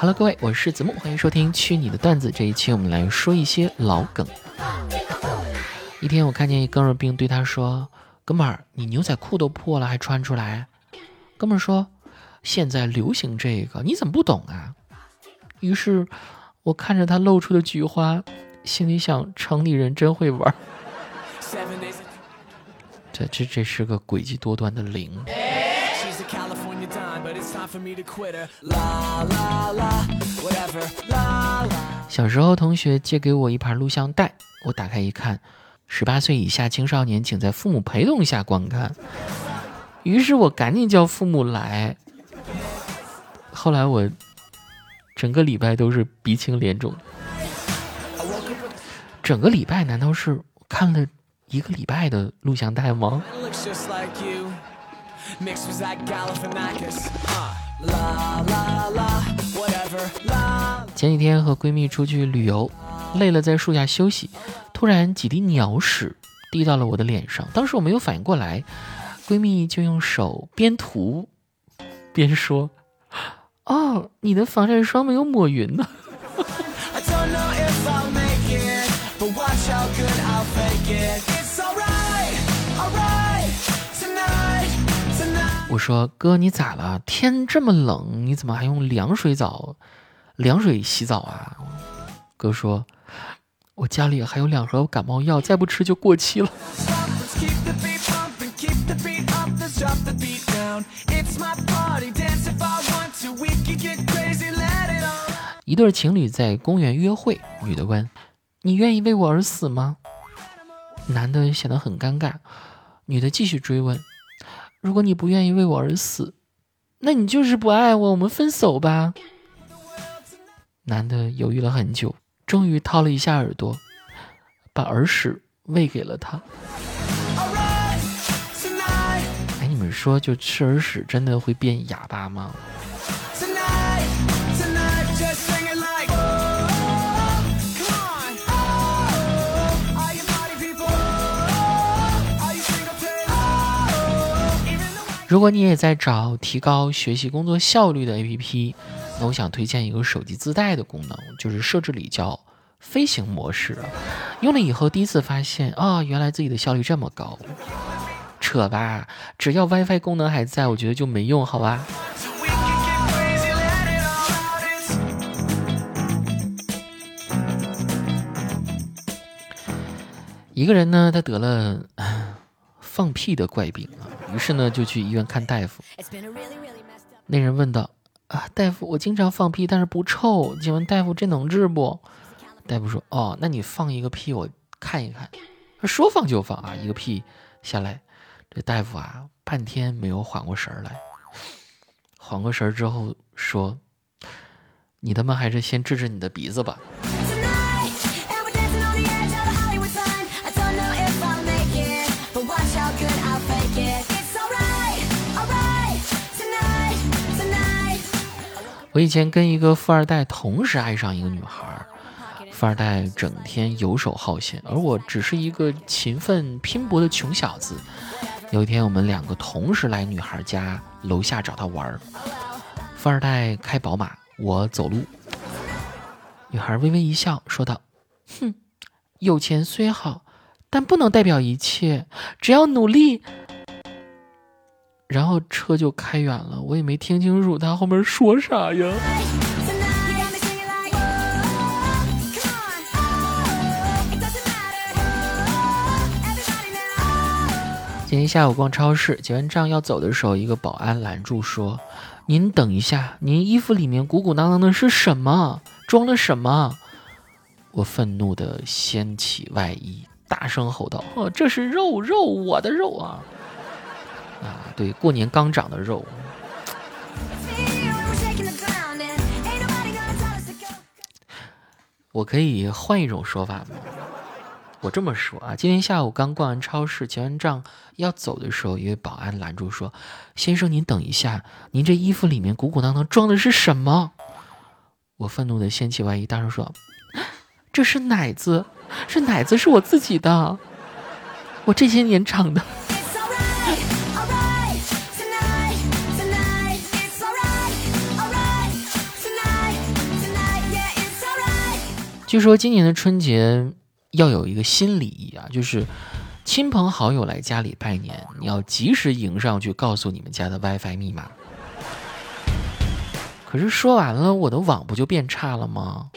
Hello，各位，我是子木，欢迎收听《去你的段子》。这一期我们来说一些老梗。一天，我看见一哥们儿兵对他说：“哥们儿，你牛仔裤都破了还穿出来？”哥们儿说：“现在流行这个，你怎么不懂啊？”于是，我看着他露出的菊花，心里想：城里人真会玩。这这这是个诡计多端的零。小时候，同学借给我一盘录像带，我打开一看，十八岁以下青少年请在父母陪同下观看。于是我赶紧叫父母来。后来我整个礼拜都是鼻青脸肿。整个礼拜难道是看了一个礼拜的录像带吗？前几天和闺蜜出去旅游，累了在树下休息，突然几滴鸟屎滴到了我的脸上。当时我没有反应过来，闺蜜就用手边涂边说：“哦，你的防晒霜没有抹匀呢。”我说哥，你咋了？天这么冷，你怎么还用凉水澡、凉水洗澡啊？哥说，我家里还有两盒感冒药，再不吃就过期了。一对情侣在公园约会，女的问：“你愿意为我而死吗？”男的显得很尴尬，女的继续追问。如果你不愿意为我而死，那你就是不爱我。我们分手吧。男的犹豫了很久，终于掏了一下耳朵，把耳屎喂给了他。哎，你们说，就吃耳屎真的会变哑巴吗？如果你也在找提高学习工作效率的 APP，那我想推荐一个手机自带的功能，就是设置里叫飞行模式。用了以后，第一次发现啊，原来自己的效率这么高。扯吧，只要 WiFi 功能还在，我觉得就没用，好吧？一个人呢，他得了放屁的怪病啊。于是呢，就去医院看大夫。那人问道：“啊，大夫，我经常放屁，但是不臭，请问大夫这能治不？”大夫说：“哦，那你放一个屁，我看一看。”说放就放啊，一个屁下来，这大夫啊，半天没有缓过神来。缓过神之后说：“你他妈还是先治治你的鼻子吧。”我以前跟一个富二代同时爱上一个女孩，富二代整天游手好闲，而我只是一个勤奋拼搏的穷小子。有一天，我们两个同时来女孩家楼下找她玩儿，富二代开宝马，我走路。女孩微微一笑，说道：“哼，有钱虽好，但不能代表一切，只要努力。”然后车就开远了，我也没听清楚他后面说啥呀。今天下午逛超市，结完账要走的时候，一个保安拦住说：“您等一下，您衣服里面鼓鼓囊囊的是什么？装了什么？”我愤怒的掀起外衣，大声吼道：“哦，这是肉肉，我的肉啊！”啊，对，过年刚长的肉。我可以换一种说法吗？我这么说啊，今天下午刚逛完超市，结完账要走的时候，一位保安拦住说：“先生，您等一下，您这衣服里面鼓鼓囊囊装的是什么？”我愤怒的掀起外衣，大声说：“这是奶子，是奶子，是我自己的，我这些年长的。”据说今年的春节要有一个新礼仪啊，就是亲朋好友来家里拜年，你要及时迎上去告诉你们家的 WiFi 密码。可是说完了，我的网不就变差了吗？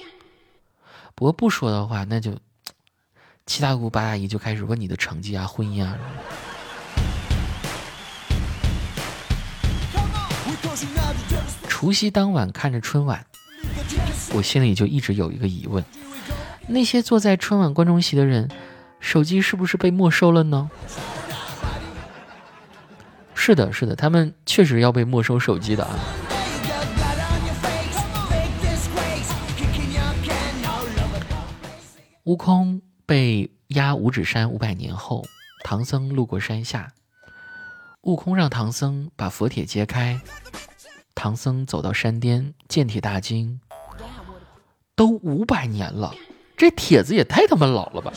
不过不说的话，那就七大姑八大姨就开始问你的成绩啊、婚姻啊。除夕当晚看着春晚，我心里就一直有一个疑问：那些坐在春晚观众席的人，手机是不是被没收了呢？是的，是的，他们确实要被没收手机的啊。悟空被压五指山五百年后，唐僧路过山下，悟空让唐僧把佛帖揭开，唐僧走到山巅，见铁大惊，都五百年了。这帖子也太他妈老了吧！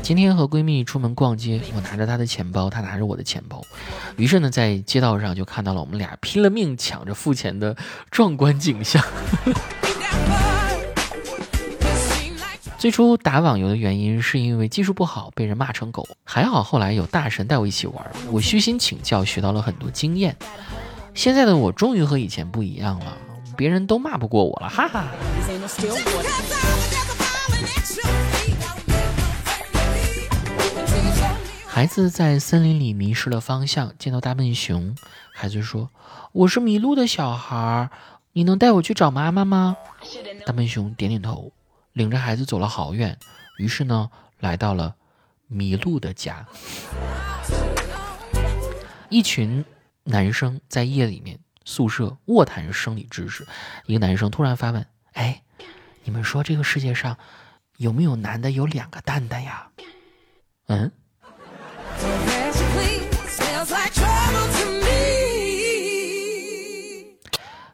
今天和闺蜜出门逛街，我拿着她的钱包，她拿着我的钱包，于是呢，在街道上就看到了我们俩拼了命抢着付钱的壮观景象。最初打网游的原因是因为技术不好，被人骂成狗，还好后来有大神带我一起玩，我虚心请教，学到了很多经验。现在的我终于和以前不一样了。别人都骂不过我了，哈哈。孩子在森林里迷失了方向，见到大笨熊，孩子说：“我是迷路的小孩，你能带我去找妈妈吗？”大笨熊点点头，领着孩子走了好远，于是呢，来到了迷路的家。一群男生在夜里面。宿舍卧谈生理知识，一个男生突然发问：“哎，你们说这个世界上有没有男的有两个蛋蛋呀？”嗯。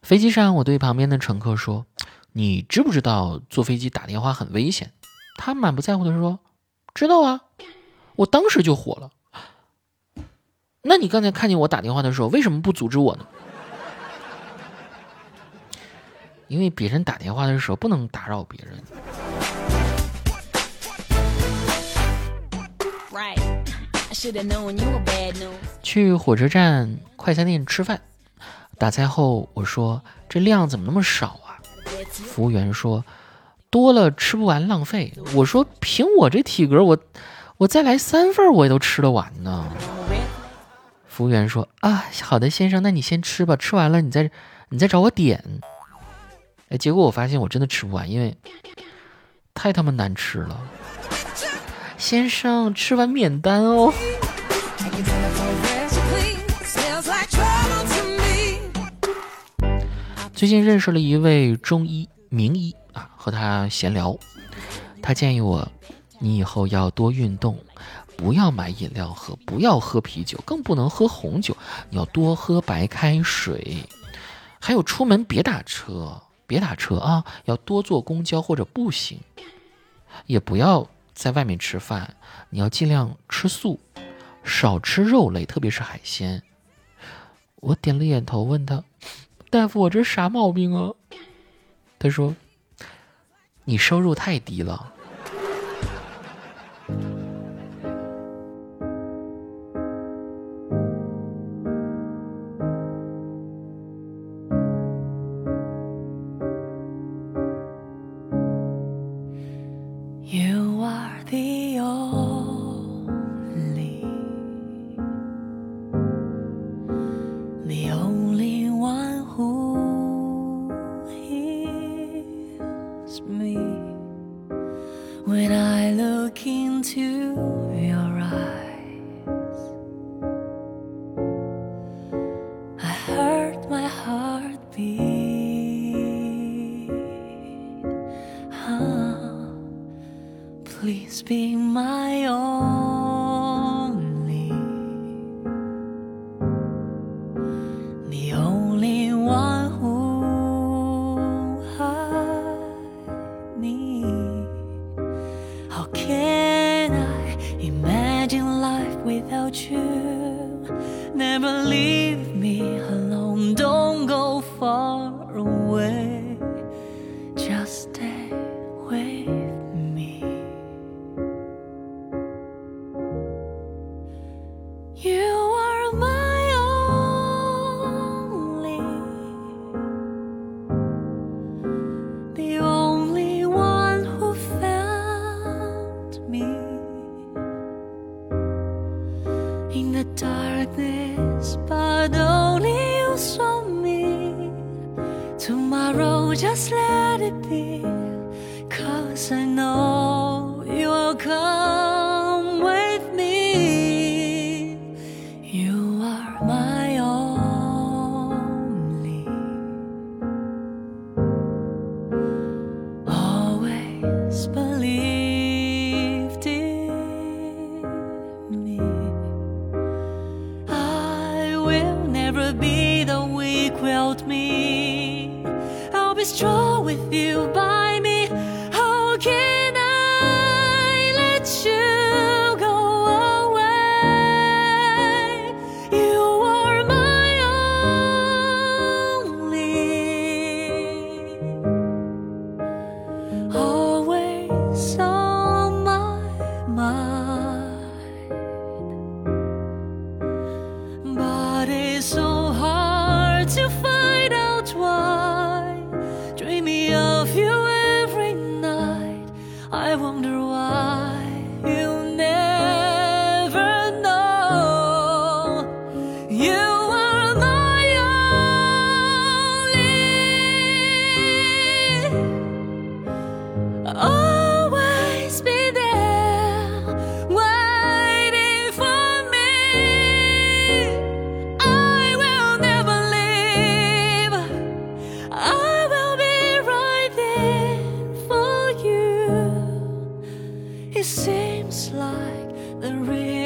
飞机上，我对旁边的乘客说：“你知不知道坐飞机打电话很危险？”他满不在乎的说：“知道啊。”我当时就火了。那你刚才看见我打电话的时候，为什么不阻止我呢？因为别人打电话的时候不能打扰别人。去火车站快餐店吃饭，打菜后我说：“这量怎么那么少啊？”服务员说：“多了吃不完，浪费。”我说：“凭我这体格，我我再来三份我也都吃得完呢。”服务员说：“啊，好的，先生，那你先吃吧，吃完了你再你再找我点。”哎，结果我发现我真的吃不完，因为太他妈难吃了。先生，吃完免单哦。最近认识了一位中医名医啊，和他闲聊，他建议我，你以后要多运动，不要买饮料喝，不要喝啤酒，更不能喝红酒，你要多喝白开水，还有出门别打车。别打车啊，要多坐公交或者步行，也不要在外面吃饭，你要尽量吃素，少吃肉类，特别是海鲜。我点了点头，问他：“大夫，我这啥毛病啊？”他说：“你收入太低了。” when I look into your eyes. just let it be. Cause I know you will come with me. You are my only. Always believed in me. I will never be the weak-willed me always draw with you by me. Oh, okay. like the real